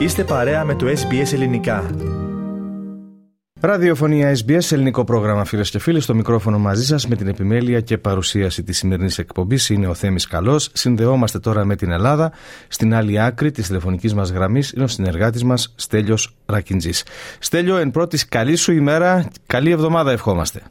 Είστε παρέα με το SBS Ελληνικά. Ραδιοφωνία SBS, ελληνικό πρόγραμμα φίλες και φίλοι. Στο μικρόφωνο μαζί σας με την επιμέλεια και παρουσίαση της σημερινής εκπομπής είναι ο Θέμης Καλός. Συνδεόμαστε τώρα με την Ελλάδα. Στην άλλη άκρη της τηλεφωνικής μας γραμμής είναι ο συνεργάτης μας Στέλιος Ρακιντζής. Στέλιο, εν πρώτης καλή σου ημέρα, καλή εβδομάδα ευχόμαστε.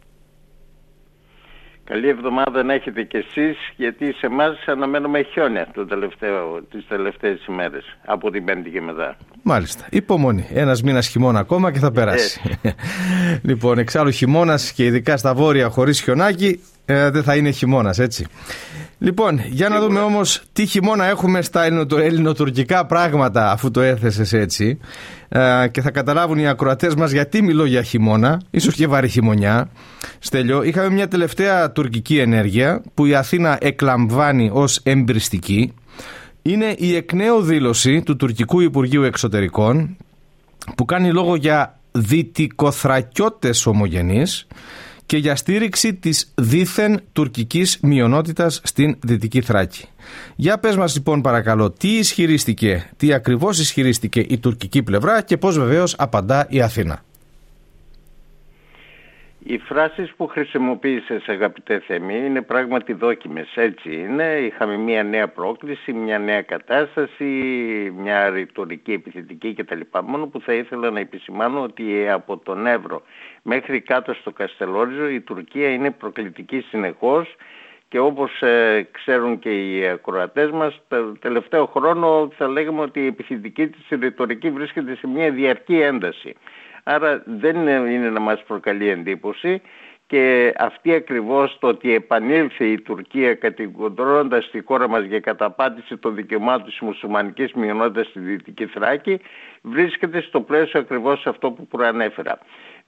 Καλή εβδομάδα να έχετε κι εσείς, γιατί σε εμάς αναμένουμε χιόνια το τελευταίο, τις τελευταίες ημέρες, από την Πέμπτη και μετά. Μάλιστα. Υπομονή. Ένας μήνας χειμώνα ακόμα και θα περάσει. λοιπόν, εξάλλου χειμώνας και ειδικά στα βόρεια χωρίς χιονάκι, ε, δεν θα είναι χειμώνας, έτσι. Λοιπόν, για να δούμε όμως τι χειμώνα έχουμε στα ελληνοτουρκικά πράγματα, αφού το έθεσες έτσι. Ε, και θα καταλάβουν οι ακροατές μας γιατί μιλώ για χειμώνα, ίσως και βαρύ χειμωνιά. Στέλιο, είχαμε μια τελευταία τουρκική ενέργεια που η Αθήνα εκλαμβάνει ως εμπριστική. Είναι η εκ νέου δήλωση του Τουρκικού Υπουργείου Εξωτερικών που κάνει λόγο για δυτικοθρακιώτες ομογενείς και για στήριξη της δίθεν τουρκικής μειονότητας στην Δυτική Θράκη. Για πες μας λοιπόν παρακαλώ τι ισχυρίστηκε, τι ακριβώς ισχυρίστηκε η τουρκική πλευρά και πώς βεβαίως απαντά η Αθήνα. Οι φράσεις που χρησιμοποίησες αγαπητέ Θεμή είναι πράγματι δόκιμες, έτσι είναι. Είχαμε μια νέα πρόκληση, μια νέα κατάσταση, μια ρητορική επιθετική κτλ. Μόνο που θα ήθελα να επισημάνω ότι από τον Εύρο μέχρι κάτω στο Καστελόριζο η Τουρκία είναι προκλητική συνεχώς και όπως ε, ξέρουν και οι ακροατές μας, το τελευταίο χρόνο θα λέγαμε ότι η επιθετική της ρητορική βρίσκεται σε μια διαρκή ένταση. Άρα δεν είναι να μας προκαλεί εντύπωση και αυτή ακριβώς το ότι επανήλθε η Τουρκία κατηγορώντας τη χώρα μας για καταπάτηση των δικαιωμάτων της μουσουλμανικής μειονότητας στη Δυτική Θράκη βρίσκεται στο πλαίσιο ακριβώς αυτό που προανέφερα.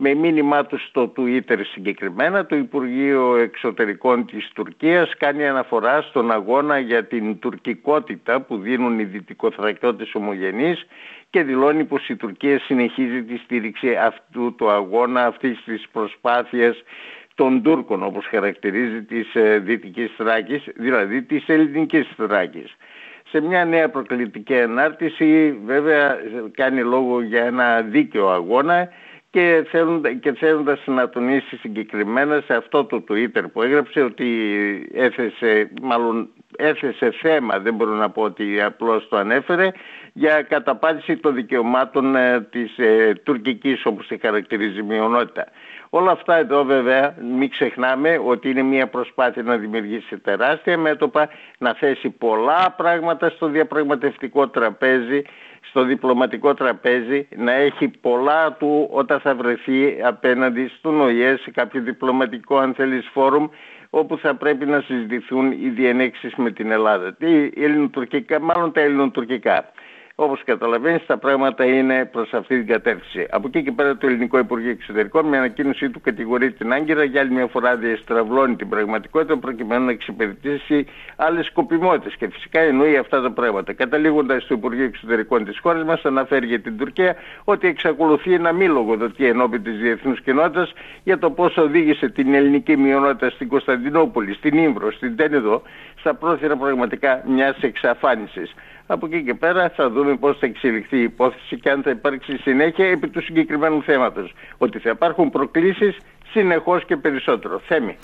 Με μήνυμά του στο Twitter συγκεκριμένα, το Υπουργείο Εξωτερικών της Τουρκίας κάνει αναφορά στον αγώνα για την τουρκικότητα που δίνουν οι δυτικοθρακιώτες ομογενείς και δηλώνει πως η Τουρκία συνεχίζει τη στήριξη αυτού του αγώνα, αυτής της προσπάθειας των Τούρκων όπως χαρακτηρίζει της ε, Δυτικής Θράκης, δηλαδή της Ελληνικής Θράκης. Σε μια νέα προκλητική ανάρτηση βέβαια κάνει λόγο για ένα δίκαιο αγώνα και, θέλοντα, και θέλοντας να τονίσει συγκεκριμένα σε αυτό το Twitter που έγραψε ότι έθεσε, μάλλον έθεσε θέμα, δεν μπορώ να πω ότι απλώς το ανέφερε, για καταπάτηση των δικαιωμάτων ε, της ε, τουρκικής όπως τη χαρακτηρίζει μειονότητα. Όλα αυτά εδώ βέβαια μην ξεχνάμε ότι είναι μια προσπάθεια να δημιουργήσει τεράστια μέτωπα, να θέσει πολλά πράγματα στο διαπραγματευτικό τραπέζι, στο διπλωματικό τραπέζι, να έχει πολλά του όταν θα βρεθεί απέναντι στον ΟΗΕ σε κάποιο διπλωματικό αν θέλεις φόρουμ όπου θα πρέπει να συζητηθούν οι διενέξεις με την Ελλάδα. Τι ελληνοτουρκικά, μάλλον τα ελληνοτουρκικά. Όπως καταλαβαίνεις, τα πράγματα είναι προς αυτή την κατεύθυνση. Από εκεί και πέρα, το Ελληνικό Υπουργείο Εξωτερικών, με ανακοίνωσή του, κατηγορεί την Άγκυρα για άλλη μια φορά διαστραβλώνει την πραγματικότητα προκειμένου να εξυπηρετήσει άλλες σκοπιμότητες. Και φυσικά εννοεί αυτά τα πράγματα. Καταλήγοντας στο Υπουργείο Εξωτερικών της χώρας μας, αναφέρει για την Τουρκία ότι εξακολουθεί να μην λογοδοτεί ενώπιν της διεθνούς κοινότητας για το πώς οδήγησε την ελληνική μειονότητα στην Κωνσταντινούπολη, στην Ήμβρο, στην Τένεδο, στα πρόθυρα πραγματικά μιας εξαφάνισης. Από εκεί και πέρα θα δούμε πώς θα εξελιχθεί η υπόθεση και αν θα υπάρξει συνέχεια επί του συγκεκριμένου θέματος. Ότι θα υπάρχουν προκλήσεις συνεχώς και περισσότερο. Θέμη.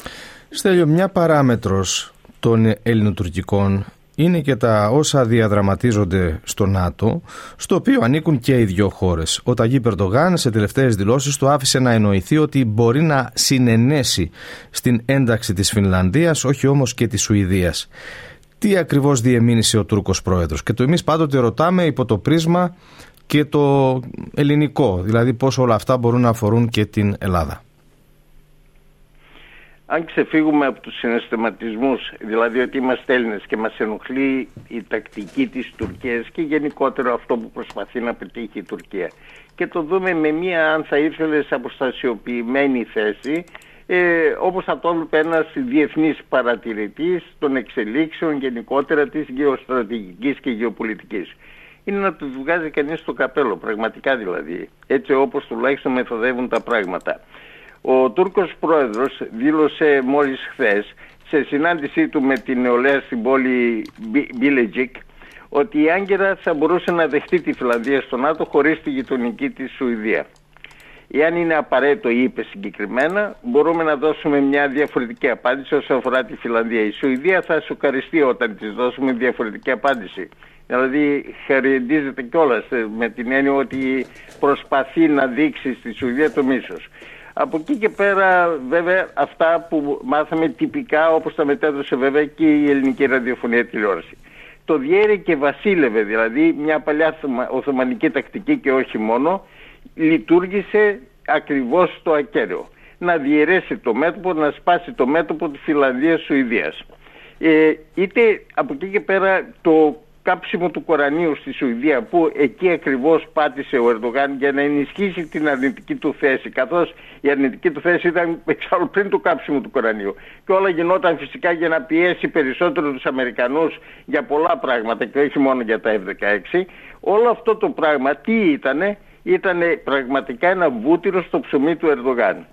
Στέλιο, μια παράμετρος των ελληνοτουρκικών είναι και τα όσα διαδραματίζονται στο ΝΑΤΟ, στο οποίο ανήκουν και οι δύο χώρες. Ο Ταγί Περντογάν σε τελευταίες δηλώσεις του άφησε να εννοηθεί ότι μπορεί να συνενέσει στην ένταξη της Φινλανδίας, όχι όμως και της Σουηδίας τι ακριβώς διεμήνυσε ο Τούρκος πρόεδρος. Και το εμείς πάντοτε ρωτάμε υπό το πρίσμα και το ελληνικό, δηλαδή πώς όλα αυτά μπορούν να αφορούν και την Ελλάδα. Αν ξεφύγουμε από τους συναισθηματισμούς, δηλαδή ότι είμαστε Έλληνες και μας ενοχλεί η τακτική της Τουρκίας και γενικότερα αυτό που προσπαθεί να πετύχει η Τουρκία και το δούμε με μία αν θα ήθελες αποστασιοποιημένη θέση ε, όπως θα το έβλεπε ένας διεθνής παρατηρητής των εξελίξεων γενικότερα της γεωστρατηγικής και γεωπολιτικής. Είναι να τους βγάζει κανείς το καπέλο, πραγματικά δηλαδή, έτσι όπως τουλάχιστον μεθοδεύουν τα πράγματα. Ο Τούρκος πρόεδρος δήλωσε μόλις χθες σε συνάντησή του με την νεολαία στην πόλη Μπίλετζικ ότι η Άγκυρα θα μπορούσε να δεχτεί τη Φιλανδία στο ΝΑΤΟ χωρίς τη γειτονική της Σουηδία. Εάν είναι απαραίτητο ή είπε συγκεκριμένα, μπορούμε να δώσουμε μια διαφορετική απάντηση όσον αφορά τη Φιλανδία. Η Σουηδία θα σοκαριστεί όταν της δώσουμε διαφορετική απάντηση. Δηλαδή χαριεντίζεται κιόλας ε, με την έννοια ότι προσπαθεί να δείξει στη Σουηδία το μίσος. Από εκεί και πέρα βέβαια αυτά που μάθαμε τυπικά όπως τα μετέδωσε βέβαια και η ελληνική ραδιοφωνία τηλεόραση. Το διέρη και βασίλευε δηλαδή μια παλιά οθωμανική τακτική και όχι μόνο λειτουργήσε ακριβώς το ακέραιο. Να διαιρέσει το μέτωπο, να σπάσει το μέτωπο της Φιλανδίας-Σουηδίας. Ε, είτε από εκεί και πέρα το κάψιμο του Κορανίου στη Σουηδία που εκεί ακριβώς πάτησε ο Ερντογάν για να ενισχύσει την αρνητική του θέση καθώς η αρνητική του θέση ήταν εξάλλου πριν το κάψιμο του Κορανίου και όλα γινόταν φυσικά για να πιέσει περισσότερο τους Αμερικανούς για πολλά πράγματα και όχι μόνο για τα F-16 όλο αυτό το πράγμα τι ήτανε; Ήταν πραγματικά ένα βούτυρο στο ψωμί του Ερντογάν.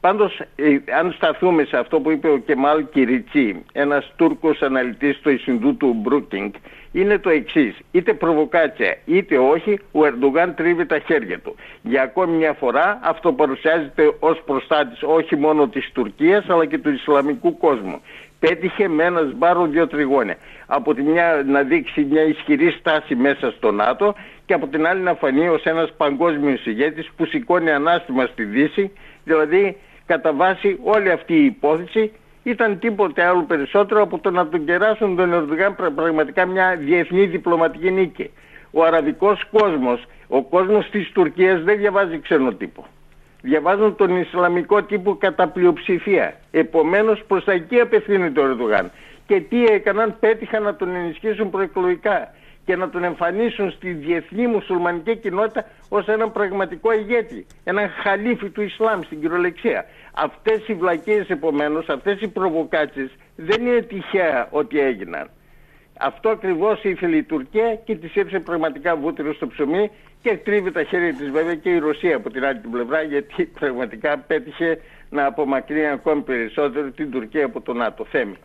Πάντως, ε, αν σταθούμε σε αυτό που είπε ο Κεμάλ Κιριστσί, ένας Τούρκος αναλυτής του Ινστιτούτου Μπρούκινγκς, είναι το εξής. Είτε προβοκάτσια είτε όχι, ο Ερντογάν τρίβει τα χέρια του. Για ακόμη μια φορά αυτό παρουσιάζεται ως προστάτης όχι μόνο της Τουρκίας αλλά και του Ισλαμικού κόσμου. Πέτυχε με ένα σμπάρο δύο τρυγόνια. Από τη μια να δείξει μια ισχυρή στάση μέσα στο ΝΑΤΟ και από την άλλη να φανεί ως ένας παγκόσμιος ηγέτης που σηκώνει ανάστημα στη Δύση, δηλαδή κατά βάση όλη αυτή η υπόθεση ήταν τίποτε άλλο περισσότερο από το να τον κεράσουν τον Ερντογάν πραγματικά μια διεθνή διπλωματική νίκη. Ο αραβικός κόσμος, ο κόσμος της Τουρκίας δεν διαβάζει ξένο τύπο. Διαβάζουν τον Ισλαμικό τύπο κατά πλειοψηφία. Επομένως προς τα εκεί απευθύνεται ο Ερντογάν. Και τι έκαναν, πέτυχαν να τον ενισχύσουν προεκλογικά και να τον εμφανίσουν στη διεθνή μουσουλμανική κοινότητα ως έναν πραγματικό ηγέτη, έναν χαλίφι του Ισλάμ στην κυριολεξία. Αυτές οι βλακίες επομένως, αυτές οι προβοκάτσες δεν είναι τυχαία ότι έγιναν. Αυτό ακριβώς ήθελε η Τουρκία και της έψε πραγματικά βούτυρο στο ψωμί και τρίβει τα χέρια της βέβαια και η Ρωσία από την άλλη την πλευρά γιατί πραγματικά πέτυχε να απομακρύνει ακόμη περισσότερο την Τουρκία από το ΝΑΤΟ. Θέμη.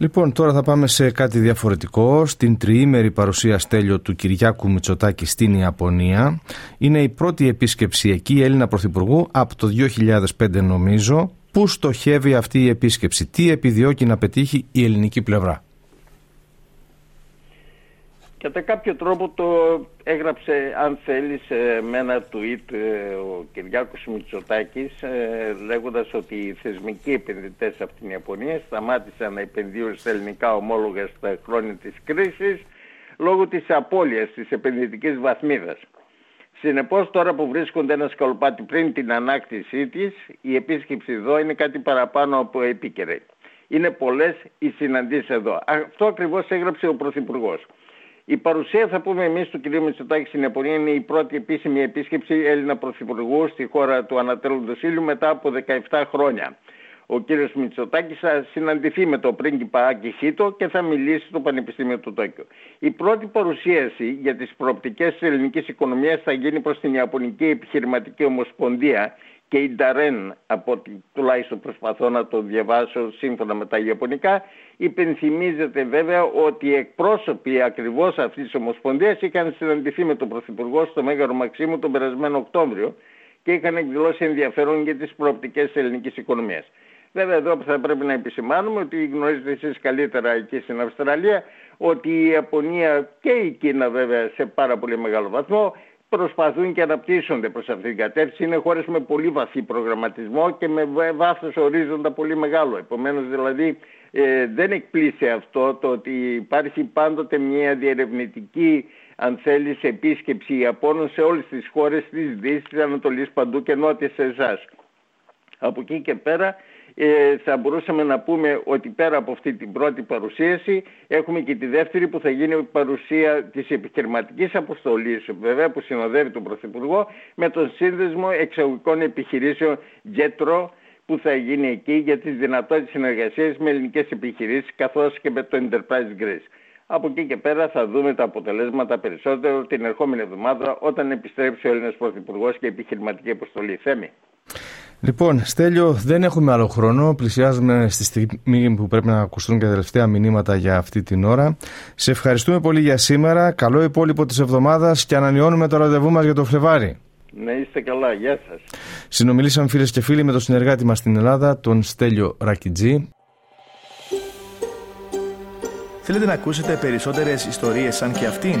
Λοιπόν, τώρα θα πάμε σε κάτι διαφορετικό. Στην τριήμερη παρουσία στέλιο του Κυριάκου Μητσοτάκη στην Ιαπωνία. Είναι η πρώτη επίσκεψη εκεί Έλληνα Πρωθυπουργού από το 2005 νομίζω. Πού στοχεύει αυτή η επίσκεψη, τι επιδιώκει να πετύχει η ελληνική πλευρά; Κατά κάποιο τρόπο το έγραψε, αν θέλεις, με ένα tweet ε, ο Κυριάκος Μητσοτάκης ε, λέγοντας ότι οι θεσμικοί επενδυτές από την Ιαπωνία σταμάτησαν να επενδύουν στα ελληνικά ομόλογα στα χρόνια της κρίσης λόγω της απώλειας της επενδυτικής βαθμίδας. Συνεπώς τώρα που βρίσκονται ένα σκαλοπάτι πριν την ανάκτησή της, η επίσκεψη εδώ είναι κάτι παραπάνω από επίκαιρη. Είναι πολλές οι συναντήσεις εδώ. Αυτό ακριβώς έγραψε ο Πρωθυπουργός. Η παρουσία, θα πούμε εμείς, του κ. Μητσοτάκη στην Ιαπωνία είναι η πρώτη επίσημη επίσκεψη Έλληνα Πρωθυπουργού στη χώρα του Ανατέλου Ντοσίλου μετά από 17 χρόνια. Ο κ. Μητσοτάκης θα συναντηθεί με το πρίγκιπα Άκη Χίτο και θα μιλήσει στο Πανεπιστήμιο του Τόκιο. Η πρώτη παρουσίαση για τις προοπτικές της ελληνικής οικονομίας θα γίνει προς την Ιαπωνική Επιχειρηματική Ομοσπονδία και η Νταρέν, από ότι τουλάχιστον προσπαθώ να το διαβάσω σύμφωνα με τα Ιαπωνικά, υπενθυμίζεται βέβαια ότι οι εκπρόσωποι ακριβώς αυτής της Ομοσπονδίας είχαν συναντηθεί με τον Πρωθυπουργό στο Μέγαρο Μαξίμου τον περασμένο Οκτώβριο και είχαν εκδηλώσει ενδιαφέρον για τις προοπτικές της ελληνικής οικονομίας. Βέβαια εδώ θα πρέπει να επισημάνουμε ότι γνωρίζετε εσείς καλύτερα εκεί στην Αυστραλία ότι η Ιαπωνία και η Κίνα βέβαια σε πάρα πολύ μεγάλο βαθμό προσπαθούν και αναπτύσσονται προς αυτήν την κατεύθυνση. Είναι χώρες με πολύ βαθύ προγραμματισμό και με βάθος ορίζοντα πολύ μεγάλο. Επομένως δηλαδή ε, δεν εκπλήσει αυτό το ότι υπάρχει πάντοτε μια διερευνητική αν θέλεις επίσκεψη Ιαπώνων σε όλες τις χώρες της Δύσης, της Ανατολής παντού και νότια σε εσάς. Από εκεί και πέρα ε, θα μπορούσαμε να πούμε ότι πέρα από αυτή την πρώτη παρουσίαση έχουμε και τη δεύτερη που θα γίνει η παρουσία της επιχειρηματικής αποστολής βέβαια που συνοδεύει τον Πρωθυπουργό με τον σύνδεσμο εξαγωγικών επιχειρήσεων JETRO που θα γίνει εκεί για τις δυνατότητες συνεργασίας με ελληνικές επιχειρήσεις καθώς και με το Enterprise Greece. Από εκεί και πέρα θα δούμε τα αποτελέσματα περισσότερο την ερχόμενη εβδομάδα όταν επιστρέψει ο Έλληνας Πρωθυπουργός και η επιχειρηματική αποστολή. Θέμη. Λοιπόν, Στέλιο, δεν έχουμε άλλο χρόνο. Πλησιάζουμε στη στιγμή που πρέπει να ακουστούν και τα τελευταία μηνύματα για αυτή την ώρα. Σε ευχαριστούμε πολύ για σήμερα. Καλό υπόλοιπο της εβδομάδας και ανανεώνουμε το ραντεβού μας για το Φλεβάρι. Να είστε καλά, γεια σας. Συνομιλήσαμε φίλες και φίλοι με τον συνεργάτη μας στην Ελλάδα, τον Στέλιο Ρακιτζή. Θέλετε να ακούσετε περισσότερες ιστορίες σαν και αυτήν;